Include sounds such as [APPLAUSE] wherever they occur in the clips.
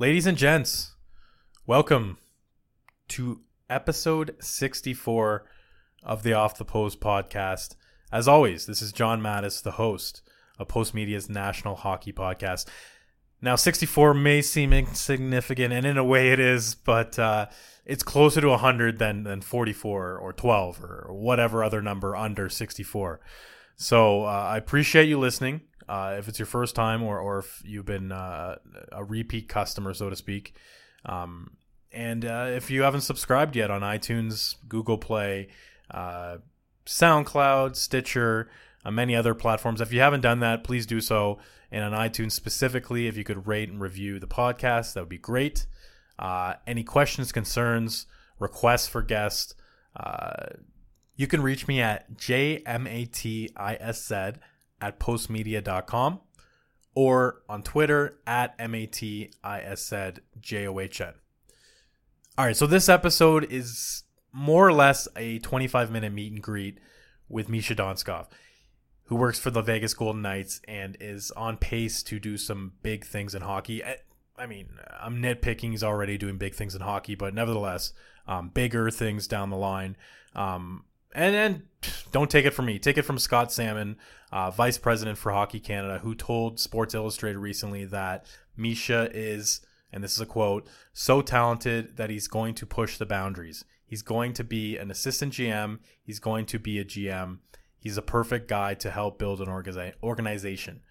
Ladies and gents, welcome to episode 64 of the Off the Post podcast. As always, this is John Matisz, the host of Postmedia's National Hockey Podcast. Now, 64 may seem insignificant, and in a way it is, but uh, it's closer to 100 than, than 44 or 12 or whatever other number under 64. So uh, I appreciate you listening. Uh, if it's your first time or, or if you've been uh, a repeat customer, so to speak. Um, and uh, if you haven't subscribed yet on iTunes, Google Play, uh, SoundCloud, Stitcher, uh, many other platforms, if you haven't done that, please do so. And on iTunes specifically, if you could rate and review the podcast, that would be great. Uh, any questions, concerns, requests for guests, you can reach me at jmatisz at postmedia.com or on Twitter at M-A-T-I-S-Z-J-O-H-N. All right, so this episode is more or less a 25 minute meet and greet with Misha Donskov, who works for the Vegas Golden Knights and is on pace to do some big things in hockey. I mean, I'm nitpicking. He's already doing big things in hockey, but nevertheless, um, bigger things down the line. Um, and then don't take it from me. Take it from Scott Salmond, uh, vice president for Hockey Canada, who told Sports Illustrated recently that Misha is, and this is a quote, so talented that he's going to push the boundaries. He's going to be an assistant GM. He's going to be a GM. He's a perfect guy to help build an organization.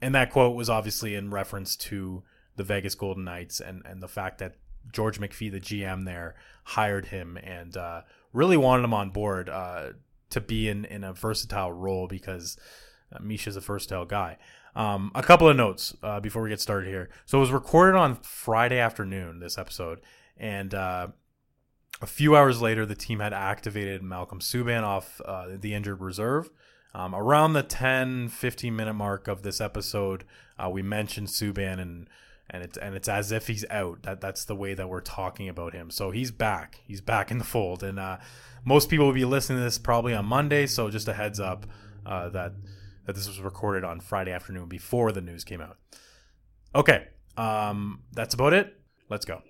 And that quote was obviously in reference to the Vegas Golden Knights and, and the fact that George McPhee, the GM there, hired him and uh, really wanted him on board uh, to be in, in a versatile role because uh, Misha's a versatile guy. Um, a couple of notes uh, before we get started here. So it was recorded on Friday afternoon, this episode, and uh, a few hours later, the team had activated Malcolm Subban off uh, the injured reserve. Um, around the 10 15 minute mark of this episode, we mentioned Subban and and it's and it's as if he's out. That that's the way that we're talking about him. So he's back. He's back in the fold, and uh, most people will be listening to this probably on Monday. So just a heads up uh, that that this was recorded on Friday afternoon before the news came out. Okay, um, that's about it. Let's go.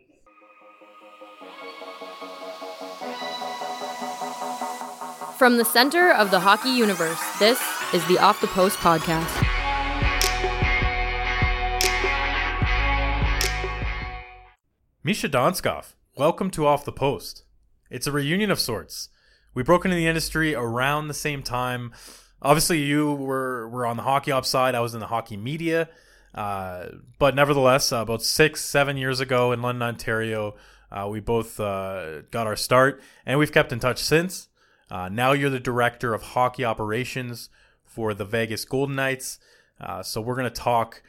From the center of the hockey universe, this is the Off the Post podcast. Misha Donskov, welcome to Off the Post. It's a reunion of sorts. We broke into the industry around the same time. Obviously, you were were on the hockey ops side. I was in the hockey media. Uh, but nevertheless, uh, about six, seven years ago in London, Ontario, uh, we both uh, got our start, and we've kept in touch since. Uh, now you're the director of hockey operations for the Vegas Golden Knights. Uh, so we're going to talk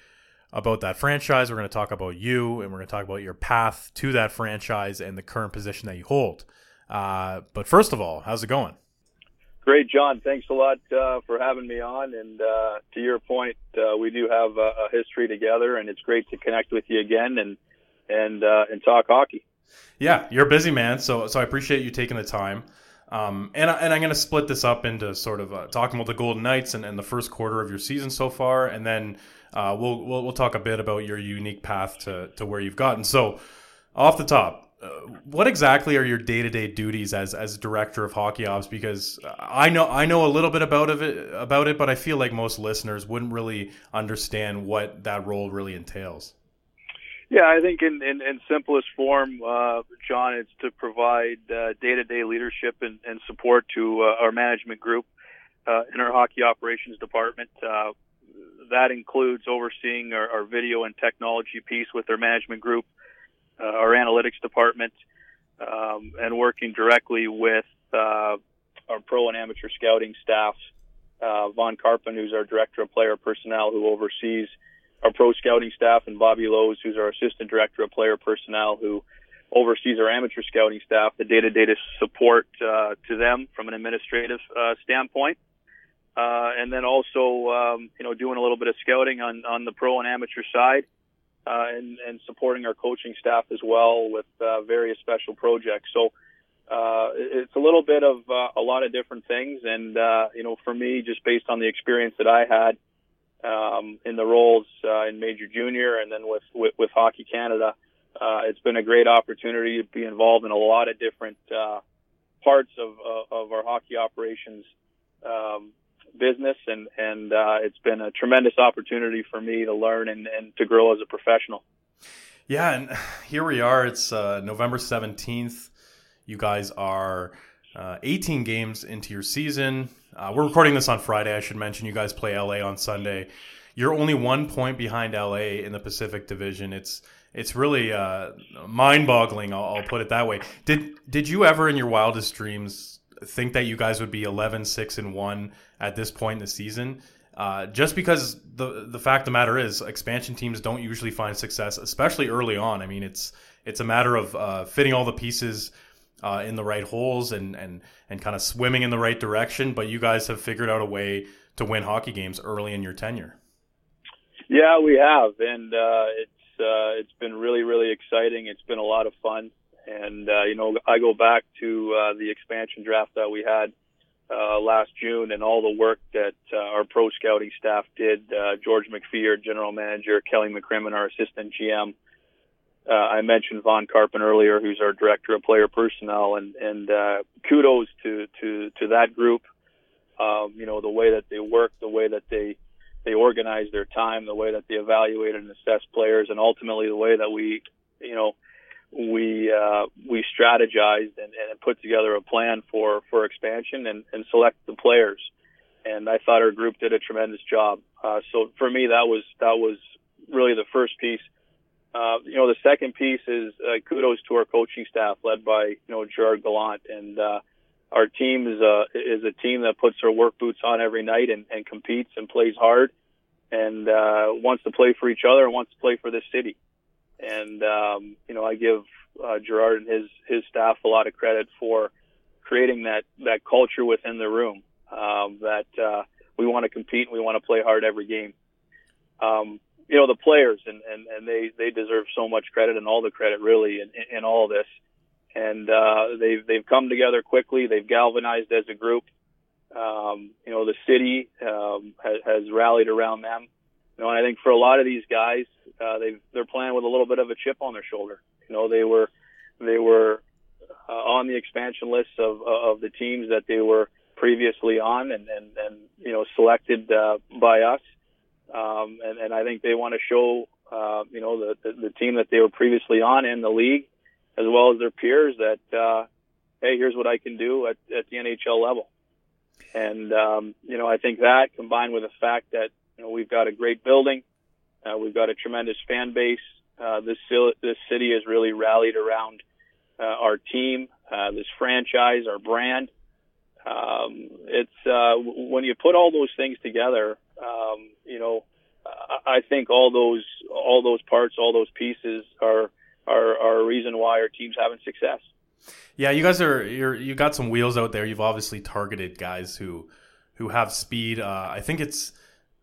about that franchise. We're going to talk about you, and we're going to talk about your path to that franchise and the current position that you hold. Uh, but first of all, how's it going? Great, John. Thanks a lot uh, for having me on. And uh, to your point, uh, we do have a, a, history together, and it's great to connect with you again and and uh, and talk hockey. Yeah, you're a busy man, so so I appreciate you taking the time. Um, and, I, and I'm going to split this up into sort of uh, talking about the Golden Knights and, and the first quarter of your season so far, and then uh, we'll, we'll we'll talk a bit about your unique path to to where you've gotten. So, off the top, uh, what exactly are your day to day duties as as director of hockey ops? Because I know I know a little bit about of it about it, but I feel like most listeners wouldn't really understand what that role really entails. Yeah, I think in, in, in simplest form, uh, John, it's to provide day to day leadership and, and, support to uh, our management group uh, in our hockey operations department. Uh, that includes overseeing our, our, video and technology piece with our management group, uh, our analytics department, um, and working directly with uh, our pro and amateur scouting staff. Uh, Vaughn Karpan, who's our director of player personnel, who oversees our pro scouting staff, and Bobby Lowes, who's our assistant director of player personnel, who oversees our amateur scouting staff, the day-to-day support uh, to them from an administrative uh, standpoint. Uh, and then also, um, you know, doing a little bit of scouting on, on the pro and amateur side, uh, and, and supporting our coaching staff as well with uh, various special projects. So uh, it's a little bit of a lot of different things. And, uh, you know, for me, just based on the experience that I had um, in the roles uh, in Major Junior and then with, with, with Hockey Canada. Uh, it's been a great opportunity to be involved in a lot of different uh, parts of, of, our hockey operations um, business, and and uh, it's been a tremendous opportunity for me to learn and, and to grow as a professional. Yeah, and [SIGHS] here we are. It's uh, November seventeenth. You guys are uh, 18 games into your season. Uh, we're recording this on Friday. I should mention you guys play LA on Sunday. You're only one point behind LA in the Pacific Division. It's it's really uh, mind-boggling. I'll, I'll put it that way. Did did you ever, in your wildest dreams, think that you guys would be 11, 6, and one at this point in the season? Uh, just because the the fact of the matter is, expansion teams don't usually find success, especially early on. I mean, it's it's a matter of uh, fitting all the pieces uh, in the right holes and and and kind of swimming in the right direction. But you guys have figured out a way to win hockey games early in your tenure. Yeah, we have, and uh, it's uh, it's been really really exciting. It's been a lot of fun, and uh, you know I go back to uh, the expansion draft that we had uh, last June and all the work that our pro scouting staff did. George McPhee, our general manager, Kelly McCrimmon, our assistant GM. Uh, I mentioned Vaughn Karpan earlier, who's our director of player personnel, and and uh, kudos to to to that group. Um, you know the way that they work, the way that they they organize their time, the way that they evaluate and assess players, and ultimately the way that we, you know, we uh, we strategized and, and put together a plan for for expansion and, and select the players. And I thought our group did a tremendous job. Uh, so for me, that was that was really the first piece. Uh, you know, the second piece is uh, kudos to our coaching staff, led by you know Gerard Gallant, and uh, our team is a is a team that puts their work boots on every night and, and competes and plays hard, and uh, wants to play for each other and wants to play for this city. And um, you know, I give uh, Gerard and his his staff a lot of credit for creating that that culture within the room um, that uh, we want to compete and we want to play hard every game. Um, you know, the players and, and, and they, they deserve so much credit and all the credit really in, in all this. And uh, they've they've come together quickly. They've galvanized as a group. Um, you know, the city um, has, has rallied around them. You know, and I think for a lot of these guys, uh, they they're playing with a little bit of a chip on their shoulder. You know, they were they were uh, on the expansion list of of the teams that they were previously on, and and, and you know selected uh, by us. Um, and, and I think they want to show uh, you know the, the the team that they were previously on in the league, as well as their peers, that uh, hey, here's what I can do at at the NHL level. And um, you know, I think that combined with the fact that you know we've got a great building, uh, we've got a tremendous fan base. Uh, this this city has really rallied around uh, our team, uh, this franchise, our brand. Um, it's uh, when you put all those things together, um, you know, I think all those all those parts, all those pieces are are, are a reason why our team's having success. Yeah, you guys are you're you got some wheels out there. You've obviously targeted guys who who have speed. Uh, I think it's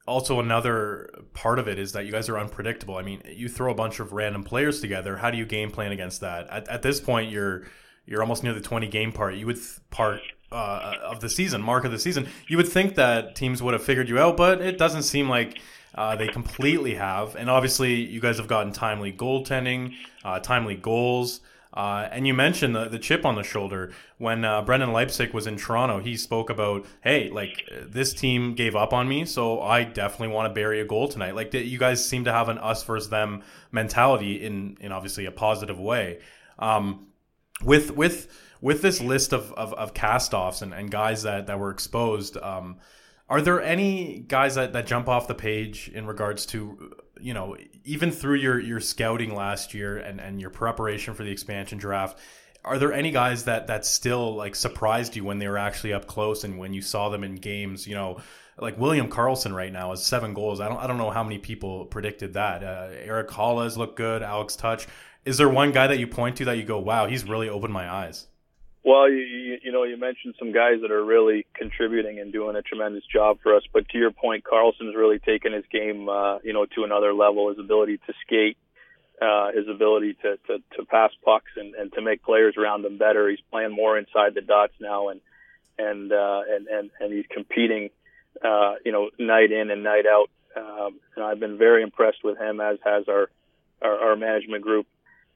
also another part of it is that you guys are unpredictable. I mean, you throw a bunch of random players together. How do you game plan against that? At, at this point, you're you're almost near the 20 game part. You would th- part uh, of the season, mark of the season. You would think that teams would have figured you out, but it doesn't seem like uh, they completely have. And obviously, you guys have gotten timely goaltending, uh, timely goals. Uh, and you mentioned the, the chip on the shoulder. When uh, Brendan Leipsic was in Toronto, he spoke about, hey, like this team gave up on me, so I definitely want to bury a goal tonight. Like you guys seem to have an us versus them mentality in in obviously a positive way. Um, with with with this list of of, of cast offs and, and guys that that were exposed. Um, are there any guys that, that jump off the page in regards to you know even through your your scouting last year and and your preparation for the expansion draft are there any guys that that still like surprised you when they were actually up close and when you saw them in games you know like William Karlsson right now has seven goals I don't I don't know how many people predicted that uh, Erik Haula looked good Alex Tuch. is there one guy that you point to that you go wow he's really opened my eyes well, you, you, you know, you mentioned some guys that are really contributing and doing a tremendous job for us. But to your point, Karlsson's really taken his game, uh, you know, to another level. His ability to skate, uh, his ability to, to, to pass pucks and, and to make players around him better. He's playing more inside the dots now, and and uh, and and and he's competing, uh, you know, night in and night out um, and I've been very impressed with him, as has our our, our management group.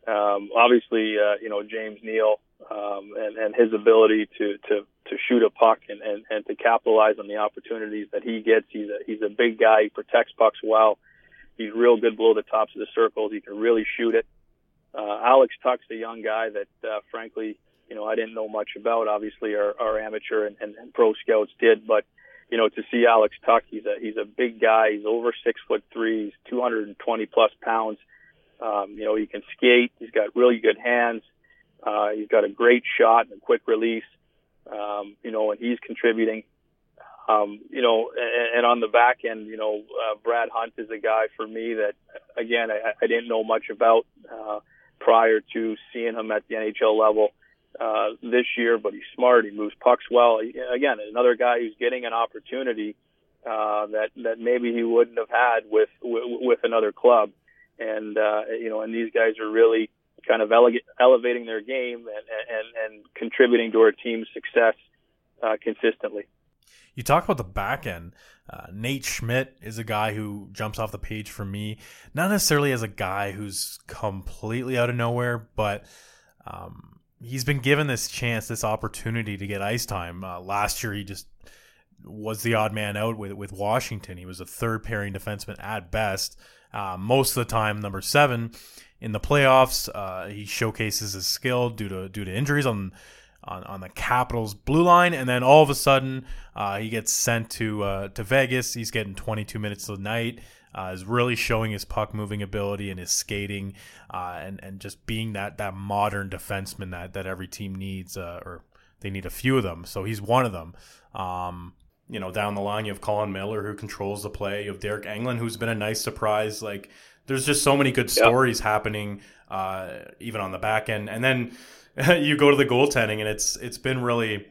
Um, obviously, uh, you know James Neal um, and, and his ability to, to, to shoot a puck and, and, and to capitalize on the opportunities that he gets. He's a he's a big guy. He protects pucks well. He's real good below the tops of the circles. He can really shoot it. Uh, Alex Tuch's a young guy that, uh, frankly, you know, I didn't know much about. Obviously, our, our amateur and, and, and pro scouts did, but you know, to see Alex Tuch, he's a he's a big guy. He's over six foot three. He's 220 plus pounds. Um, you know, he can skate. He's got really good hands. Uh, he's got a great shot and a quick release. Um, you know, and he's contributing. Um, you know, and, and on the back end, you know, uh, Brad Hunt is a guy for me that, again, I, I didn't know much about uh, prior to seeing him at the NHL level uh, this year. But he's smart. He moves pucks well. He, again, another guy who's getting an opportunity uh, that that maybe he wouldn't have had with with, with another club. And uh, you know, and these guys are really kind of ele- elevating their game and, and, and contributing to our team's success uh, consistently. You talk about the back end. Uh, Nate Schmidt is a guy who jumps off the page for me, not necessarily as a guy who's completely out of nowhere, but um, he's been given this chance, this opportunity to get ice time. Uh, last year, he just was the odd man out with with Washington. He was a third pairing defenseman at best. Uh, most of the time, number seven in the playoffs. Uh, he showcases his skill due to due to injuries on on, on the Capitals blue line, and then all of a sudden uh, he gets sent to uh, to Vegas. He's getting 22 minutes a night. Uh, is really showing his puck moving ability and his skating, uh, and and just being that that modern defenseman that that every team needs, uh, or they need a few of them. So he's one of them. Um, you know, down the line, you have Colin Miller who controls the play. You have Deryk Engelland who's been a nice surprise. Like there's just so many good stories yep. happening, uh, even on the back end. And then [LAUGHS] you go to the goaltending, and it's it's been really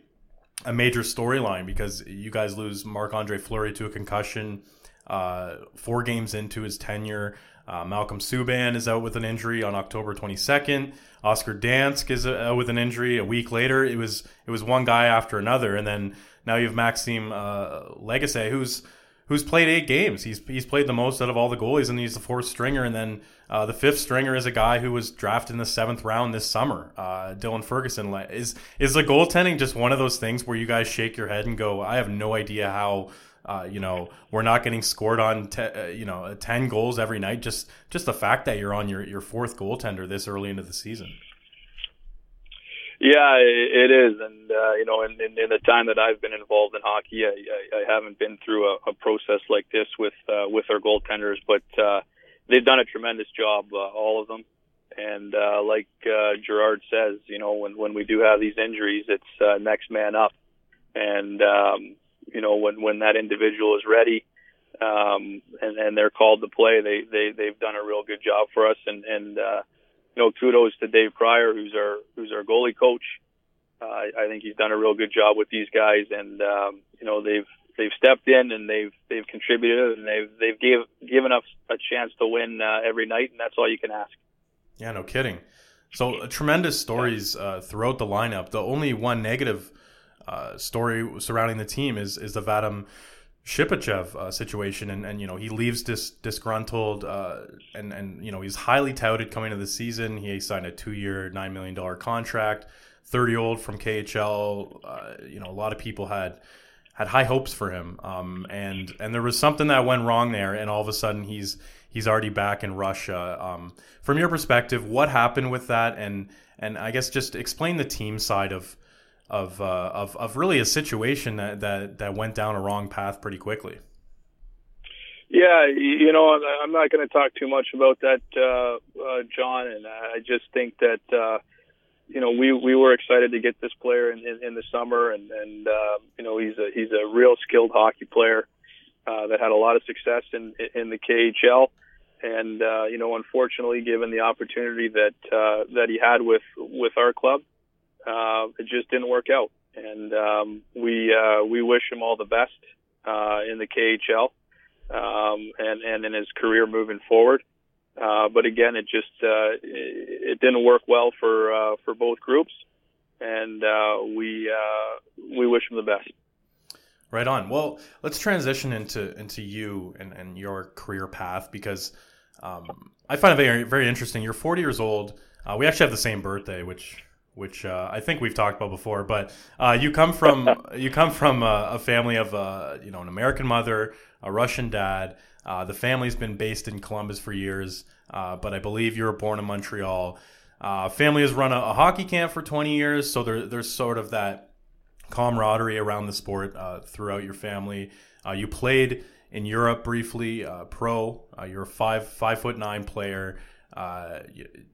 a major storyline because you guys lose Marc Andre Fleury to a concussion uh, four games into his tenure. Uh, Malcolm Subban is out with an injury on October 22nd. Oscar Dansk is out with an injury a week later. It was it was one guy after another, and then now you have Maxime uh, Lagacé, who's who's played eight games. He's he's played the most out of all the goalies, and he's the fourth stringer. And then uh, the fifth stringer is a guy who was drafted in the seventh round this summer. Uh, Dylan Ferguson is is the goaltending just one of those things where you guys shake your head and go, I have no idea how. Uh, you know, we're not getting scored on, te- uh, you know, ten goals every night. Just, just the fact that you're on your, your fourth goaltender this early into the season. Yeah, it is, and uh, you know, in, in, in the time that I've been involved in hockey, I, I, I haven't been through a, a process like this with uh, with our goaltenders, but uh, they've done a tremendous job, uh, all of them. And uh, like uh, Gerard says, you know, when when we do have these injuries, it's uh, next man up, and um, you know, when when that individual is ready, um, and and they're called to play, they they they've done a real good job for us, and and uh, know, kudos to Dave Prior, who's our who's our goalie coach. Uh, I think he's done a real good job with these guys, and um, you know they've they've stepped in and they've they've contributed and they've they've given us a chance to win uh, every night, and that's all you can ask. Yeah, no kidding. So uh, tremendous stories uh, throughout the lineup. The only one negative uh, story surrounding the team is is the Vadim Shipachev uh, situation, and, and you know he leaves dis, disgruntled, uh, and and you know he's highly touted coming into the season. He signed a two-year, nine million dollar contract. Thirty old from KHL. Uh, you know a lot of people had had high hopes for him, um, and and there was something that went wrong there, and all of a sudden he's he's already back in Russia. Um, from your perspective, what happened with that, and and I guess just explain the team side of of uh, of of really a situation that that that went down a wrong path pretty quickly. Yeah, you know, I'm not going to talk too much about that, uh, uh, John, and I just think that uh, you know we we were excited to get this player in, in, in the summer, and and uh, you know he's a he's a real skilled hockey player uh, that had a lot of success in in the KHL. And uh, you know, unfortunately, given the opportunity that uh, that he had with with our club, uh, it just didn't work out. And um, we uh, we wish him all the best uh, in the KHL um, and and in his career moving forward. Uh, but again, it just uh, it, it didn't work well for uh, for both groups, and uh, we uh, we wish him the best. Right on. Well, let's transition into into you and, and your career path because um, I find it very very interesting. You're 40 years old. Uh, we actually have the same birthday, which which uh, I think we've talked about before. But uh, you come from [LAUGHS] you come from a, a family of uh, you know an American mother, a Russian dad. Uh, the family's been based in Columbus for years, uh, but I believe you were born in Montreal. family has run a, a, hockey camp for 20 years, so there, there's sort of that camaraderie around the sport uh, throughout your family. Uh, you played in Europe briefly, uh, pro. Uh, you're a five five foot nine player, uh,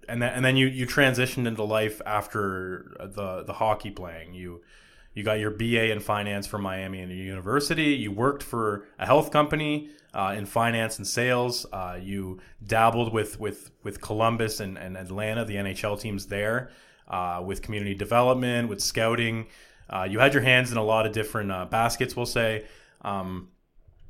and then and then you you transitioned into life after the the hockey playing. You you got your BA in finance from Miami University. You worked for a health company uh, in finance and sales. you dabbled with with with Columbus and, and Atlanta, the NHL teams there, with community development, with scouting. Uh, you had your hands in a lot of different uh, baskets, we'll say. Um,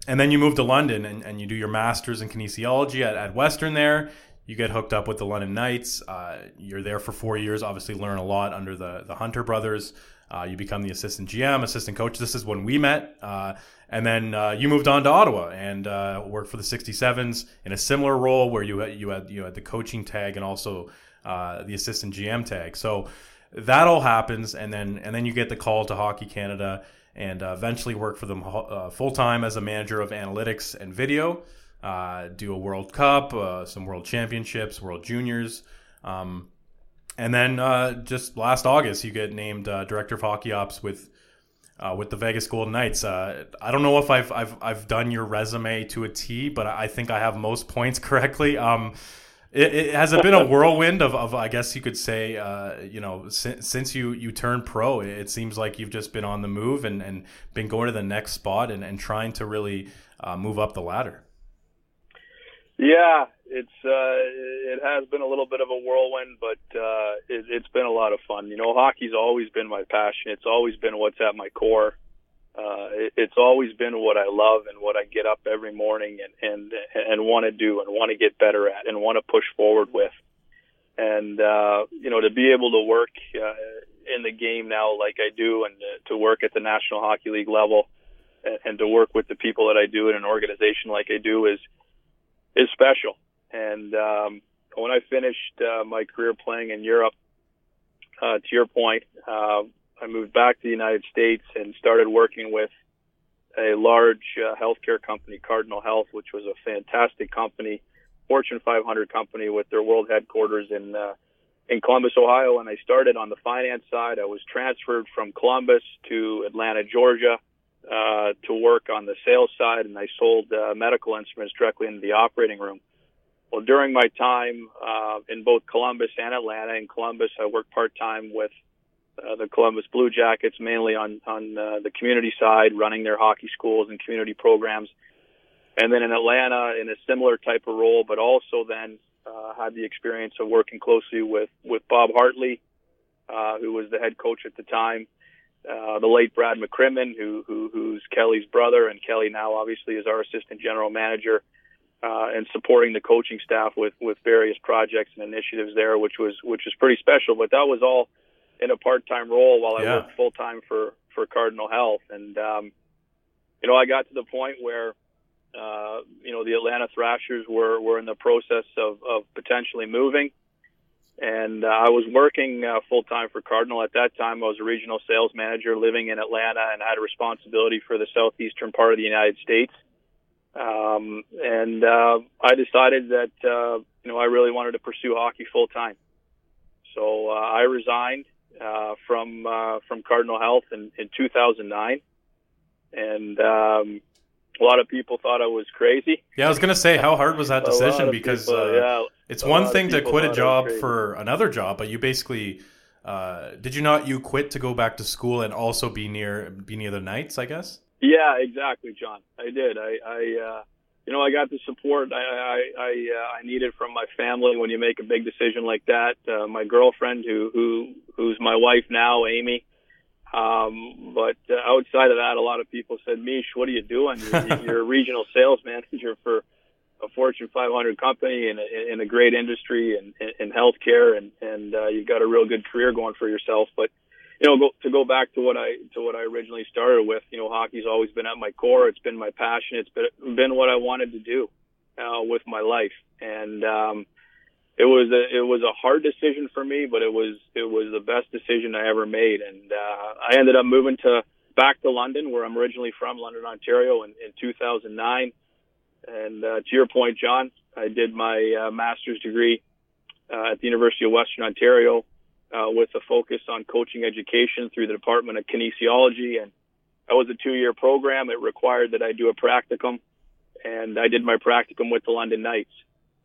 and then you move to London and, and you do your master's in kinesiology at, at Western there. You get hooked up with the London Knights. Uh, you're there for four years, obviously, learn a lot under the, the Hunter brothers. Uh, you become the assistant GM, assistant coach. This is when we met. Uh, and then uh, you moved on to Ottawa and worked for the 67s in a similar role where you had, you had, you had the coaching tag and also the assistant GM tag. So, that all happens, and then and then you get the call to Hockey Canada, and uh, eventually work for them uh, full time as a manager of analytics and video. Uh, do a World Cup, uh, some World Championships, World Juniors, um, and then uh, just last August you get named uh, director of hockey ops with. with the Vegas Golden Knights, I don't know if I've, I've I've done your resume to a T, but I think I have most [LAUGHS] points correctly. Um, it, it, has it been a whirlwind of, of I guess you could say, uh, you know, since, since you you turned pro, it seems like you've just been on the move and, and been going to the next spot and, and trying to really uh, move up the ladder. Yeah, it's uh, it has been a little bit of a whirlwind, but uh, it, it's been a lot of fun. You know, hockey's always been my passion. It's always been what's at my core uh, it, it's always been what I love and what I get up every morning and and and want to do and want to get better at and want to push forward with. And uh, you know, to be able to work uh, in the game now like I do, and to work at the National Hockey League level, and, and to work with the people that I do in an organization like I do is is special. And um, when I finished uh, my career playing in Europe, uh, to your point, uh, I moved back to the United States and started working with a large uh, healthcare company, Cardinal Health, which was a fantastic company, Fortune 500 company with their world headquarters in uh, in Columbus, Ohio. And I started on the finance side. I was transferred from Columbus to Atlanta, Georgia, uh, to work on the sales side, and I sold uh, medical instruments directly into the operating room. Well, during my time uh, in both Columbus and Atlanta, in Columbus, I worked part time with uh, the Columbus Blue Jackets, mainly on on uh, the community side, running their hockey schools and community programs, and then in Atlanta in a similar type of role, but also then uh, had the experience of working closely with with Bob Hartley, uh, who was the head coach at the time, uh, the late Brad McCrimmon, who, who who's Kelly's brother, and Kelly now obviously is our assistant general manager. Uh, and supporting the coaching staff with with various projects and initiatives there, which was which was pretty special. But that was all in a part-time role while I yeah. worked full-time for for Cardinal Health, and um, you know I got to the point where uh, you know the Atlanta Thrashers were were in the process of of potentially moving, and uh, I was working uh, full time for Cardinal at that time. I was a regional sales manager living in Atlanta and had a responsibility for the southeastern part of the United States. Um, and uh, I decided that uh, you know I really wanted to pursue hockey full time. So uh, I resigned uh, from uh, from Cardinal Health in, in 2009, and um, a lot of people thought I was crazy. Yeah, I was gonna say, how hard was that decision? Because people, uh, yeah, it's one thing to quit a job for another job, but you basically uh, did you not you quit to go back to school and also be near be near the Knights? I guess. Yeah, exactly, John. I did. I, I uh, you know, I got the support I I I, uh, I needed from my family when you make a big decision like that. Uh, my girlfriend, who who who's my wife now, Amy. Um, but uh, outside of that, a lot of people said, "Mish, what are you doing? You're, [LAUGHS] you're a regional sales manager for a Fortune 500 company in a, in a great industry and in, in healthcare, and and uh, you've got a real good career going for yourself." But you know, go, to go back to what I to what I originally started with, you know, hockey's always been at my core. It's been my passion. It's been been what I wanted to do uh, with my life, and um, it was a it was a hard decision for me, but it was it was the best decision I ever made, and uh, I ended up moving to back to London, where I'm originally from, London, Ontario, in, in 2009. And uh, to your point, John, I did my uh, master's degree uh, at the University of Western Ontario uh, with a focus on coaching education through the Department of Kinesiology. And that was a two year program. It required that I do a practicum. And I did my practicum with the London Knights.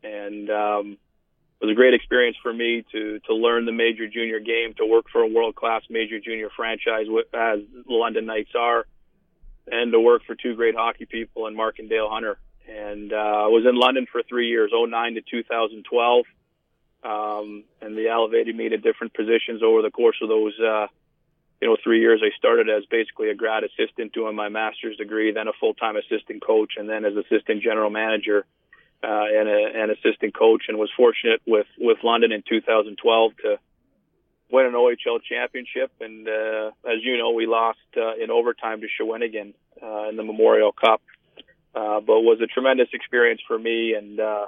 And um, was a great experience for me to, to learn the major junior game, to work for a world class major junior franchise as the London Knights are, and to work for two great hockey people in Mark and Dale Hunter. And uh, I was in London for three years, 09 to 2012 um, and they elevated me to different positions over the course of those, uh, you know, three years. I started as basically a grad assistant doing my master's degree, then a full-time assistant coach, and then as assistant general manager uh, and a, an assistant coach. And was fortunate with with London in 2012 to win an OHL championship. And uh, as you know, we lost uh, in overtime to Shawinigan uh, in the Memorial Cup, uh, but it was a tremendous experience for me and. Uh,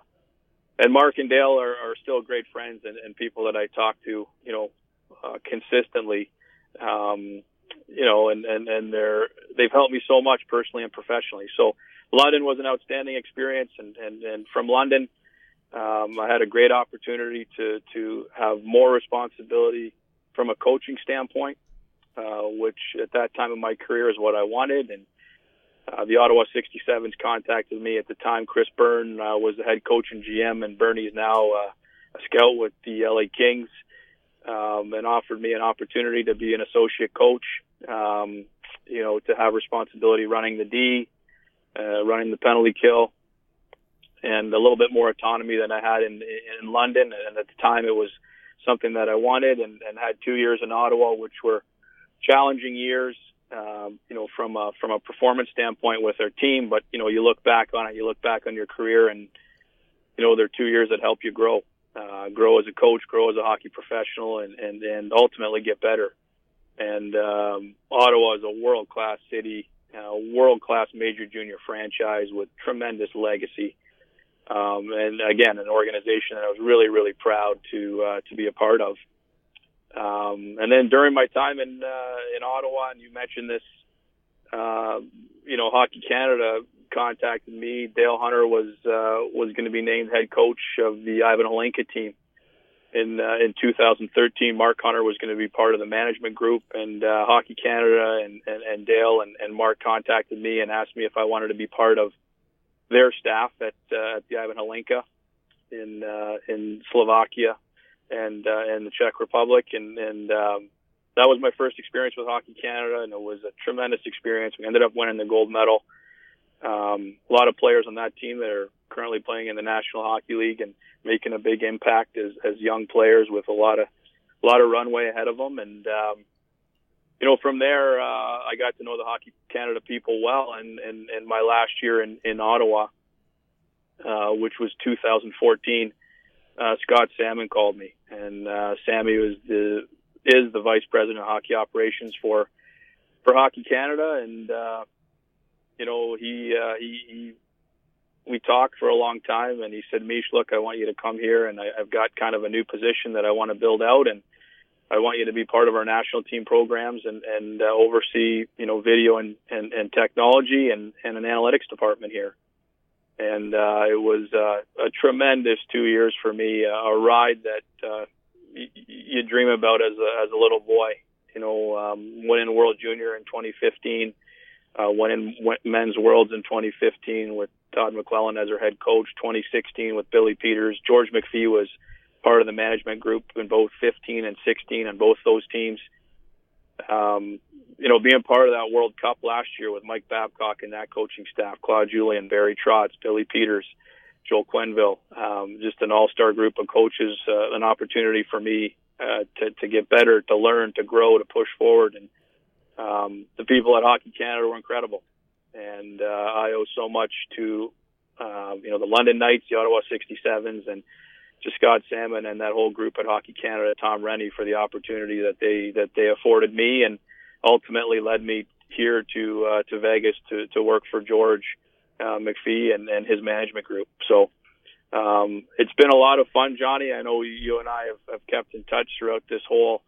and Mark and Dale are, are still great friends and, and people that I talk to, you know, uh, consistently. Um, you know, and, and, and they're, they've helped me so much personally and professionally. So London was an outstanding experience. And, and, and from London, um, I had a great opportunity to, to have more responsibility from a coaching standpoint, uh, which at that time of my career is what I wanted. And, uh, the Ottawa 67s contacted me at the time. Chris Byers uh, was the head coach and GM, and Bernie's now uh, a scout with the LA Kings, um, and offered me an opportunity to be an associate coach. Um, you know, to have responsibility running the D, uh, running the penalty kill, and a little bit more autonomy than I had in in London. And at the time, it was something that I wanted, and, and had two years in Ottawa, which were challenging years um, you know, from a, from a performance standpoint with our team. But you know, you look back on it, you look back on your career, and you know, they're two years that help you grow, uh, grow as a coach, grow as a hockey professional, and and and ultimately get better. And um, Ottawa is a world class city, a world class major junior franchise with tremendous legacy. Um, and again, an organization that I was really, really proud to uh, to be a part of. Um, and then during my time in uh, in Ottawa, and you mentioned this, uh, you know, Hockey Canada contacted me. Dale Hunter was uh, was going to be named head coach of the Ivan Hlinka team in uh, in 2013. Mark Hunter was going to be part of the management group, and uh, Hockey Canada and, and, and Dale and, and Mark contacted me and asked me if I wanted to be part of their staff at, uh, at the Ivan Hlinka in uh, in Slovakia and uh, and the Czech Republic, and and um, that was my first experience with Hockey Canada, and it was a tremendous experience. We ended up winning the gold medal. Um, a lot of players on that team that are currently playing in the National Hockey League and making a big impact as, as young players with a lot of a lot of runway ahead of them. And um, you know, from there, uh, I got to know the Hockey Canada people well. And and, and my last year in in Ottawa, uh, which was 2014 uh, Scott Salmond called me, and uh, Sammy was the is the vice president of hockey operations for for Hockey Canada, and uh, you know he, uh, he he we talked for a long time, and he said, "Mish, look, I want you to come here, and I, I've got kind of a new position that I want to build out, and I want you to be part of our national team programs and and uh, oversee you know video and, and and technology and and an analytics department here." and uh, it was uh, a tremendous two years for me. Uh, a ride that uh, y- you dream about as a as a little boy. You know, um, winning World Junior in 2015, uh, winning Men's Worlds in 2015 with Todd McLellan as our head coach. 2016 with Billy Peters. George McPhee was part of the management group in both 15 and 16 on both those teams. Um, you know, being part of that World Cup last year with Mike Babcock and that coaching staff, Claude Julien, Barry Trotz, Billy Peters, Joel Quenneville, um, just an all-star group of coaches, uh, an opportunity for me uh, to, to get better, to learn, to grow, to push forward. And um, the people at Hockey Canada were incredible. And uh, I owe so much to, uh, you know, the London Knights, the Ottawa 67s, and to Scott Salmond and that whole group at Hockey Canada, Tom Renney, for the opportunity that they that they afforded me, and ultimately led me here to uh, to Vegas to to work for George uh, McPhee and, and his management group. So um, it's been a lot of fun, Johnny. I know you and I have, have kept in touch throughout this whole,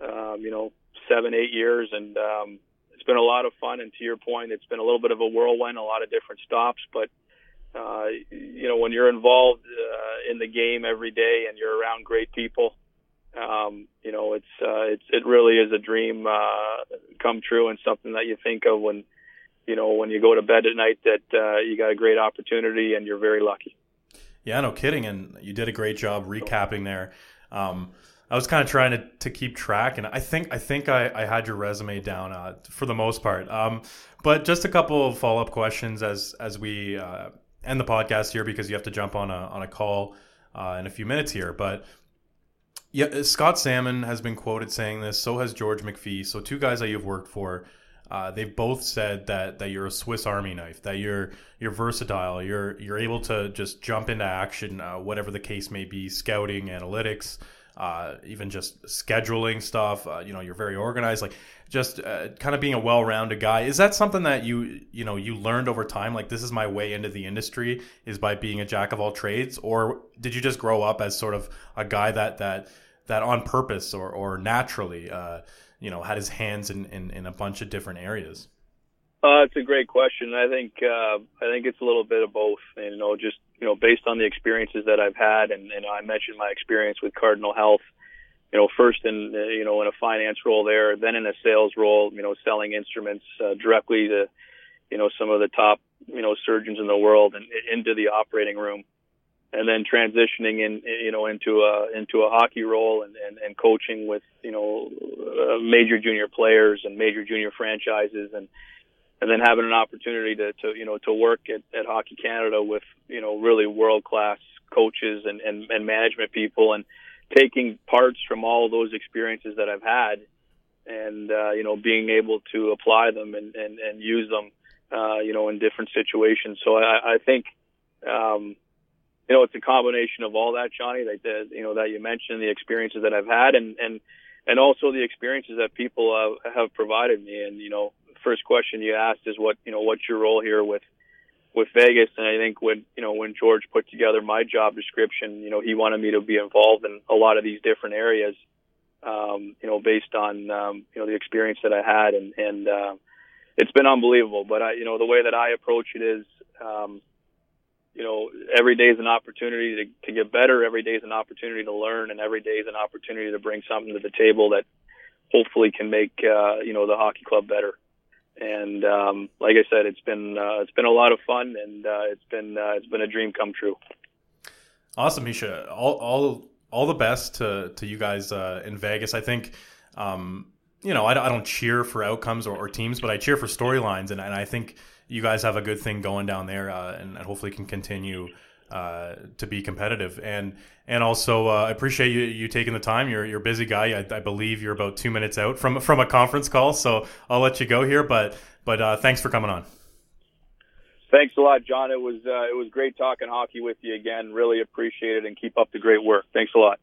um, you know, seven eight years, and um, it's been a lot of fun. And to your point, it's been a little bit of a whirlwind, a lot of different stops, but uh, you know, when you're involved uh, in the game every day and you're around great people, um, you know, it's uh, it's it really is a dream uh, come true and something that you think of when you know when you go to bed at night that uh, you got a great opportunity and you're very lucky. Yeah, no kidding, and you did a great job recapping there. Um, I was kind of trying to, to keep track, and I think I think I, I had your resume down uh, for the most part. Um, but just a couple of follow up questions as as we uh, end the podcast here because you have to jump on a on a call uh, in a few minutes here. But yeah, Scott Salmond has been quoted saying this. So has George McPhee. So two guys that you've worked for. Uh, they've both said that that you're a Swiss Army knife, that you're you're versatile, you're you're able to just jump into action, uh, whatever the case may be, scouting, analytics, uh, even just scheduling stuff. Uh, you know, you're very organized. Like just uh, kind of being a well-rounded guy. Is that something that you you know you learned over time? Like this is my way into the industry is by being a jack of all trades, or did you just grow up as sort of a guy that that that on purpose or or naturally? Uh, you know had his hands in, in, in a bunch of different areas? Uh, it's a great question. I think uh, I think it's a little bit of both. You know, just you know, based on the experiences that I've had, and, and I mentioned my experience with Cardinal Health. You know, first in you know in a finance role there, then in a sales role. You know, selling instruments uh, directly to you know some of the top you know surgeons in the world and into the operating room and then transitioning in you know into a into a hockey role and and, and coaching with you know uh, major junior players and major junior franchises and and then having an opportunity to, to you know to work at, at Hockey Canada with you know really world class coaches and, and and management people and taking parts from all those experiences that I've had and uh, you know being able to apply them and and, and use them uh, you know in different situations so I, I think um, you know, it's a combination of all that, Johnny, that, that you know that you mentioned, the experiences that I've had, and and and also the experiences that people uh, have provided me. And you know, first question you asked is what you know, what's your role here with with Vegas? And I think when you know when George put together my job description, you know, he wanted me to be involved in a lot of these different areas. Um, you know, based on um, you know the experience that I had, and and uh, it's been unbelievable. But I, you know, the way that I approach it is. Um, you know, every day is an opportunity to, to get better. Every day is an opportunity to learn, and every day is an opportunity to bring something to the table that hopefully can make uh, you know the hockey club better. And um, like I said, it's been uh, it's been a lot of fun, and uh, it's been uh, it's been a dream come true. Awesome, Misha. All all all the best to to you guys uh, in Vegas. I think. Um, you know, I, I don't cheer for outcomes or, or teams, but I cheer for storylines, and, and I think you guys have a good thing going down there, uh, and, and, hopefully can continue uh, to be competitive. And and also, uh, I appreciate you you taking the time. You're you're a busy guy. I, I, believe you're about two minutes out from from a conference call, so I'll let you go here. But but uh, thanks for coming on. Thanks a lot, John. It was uh, it was great talking hockey with you again. Really appreciate it, and keep up the great work. Thanks a lot.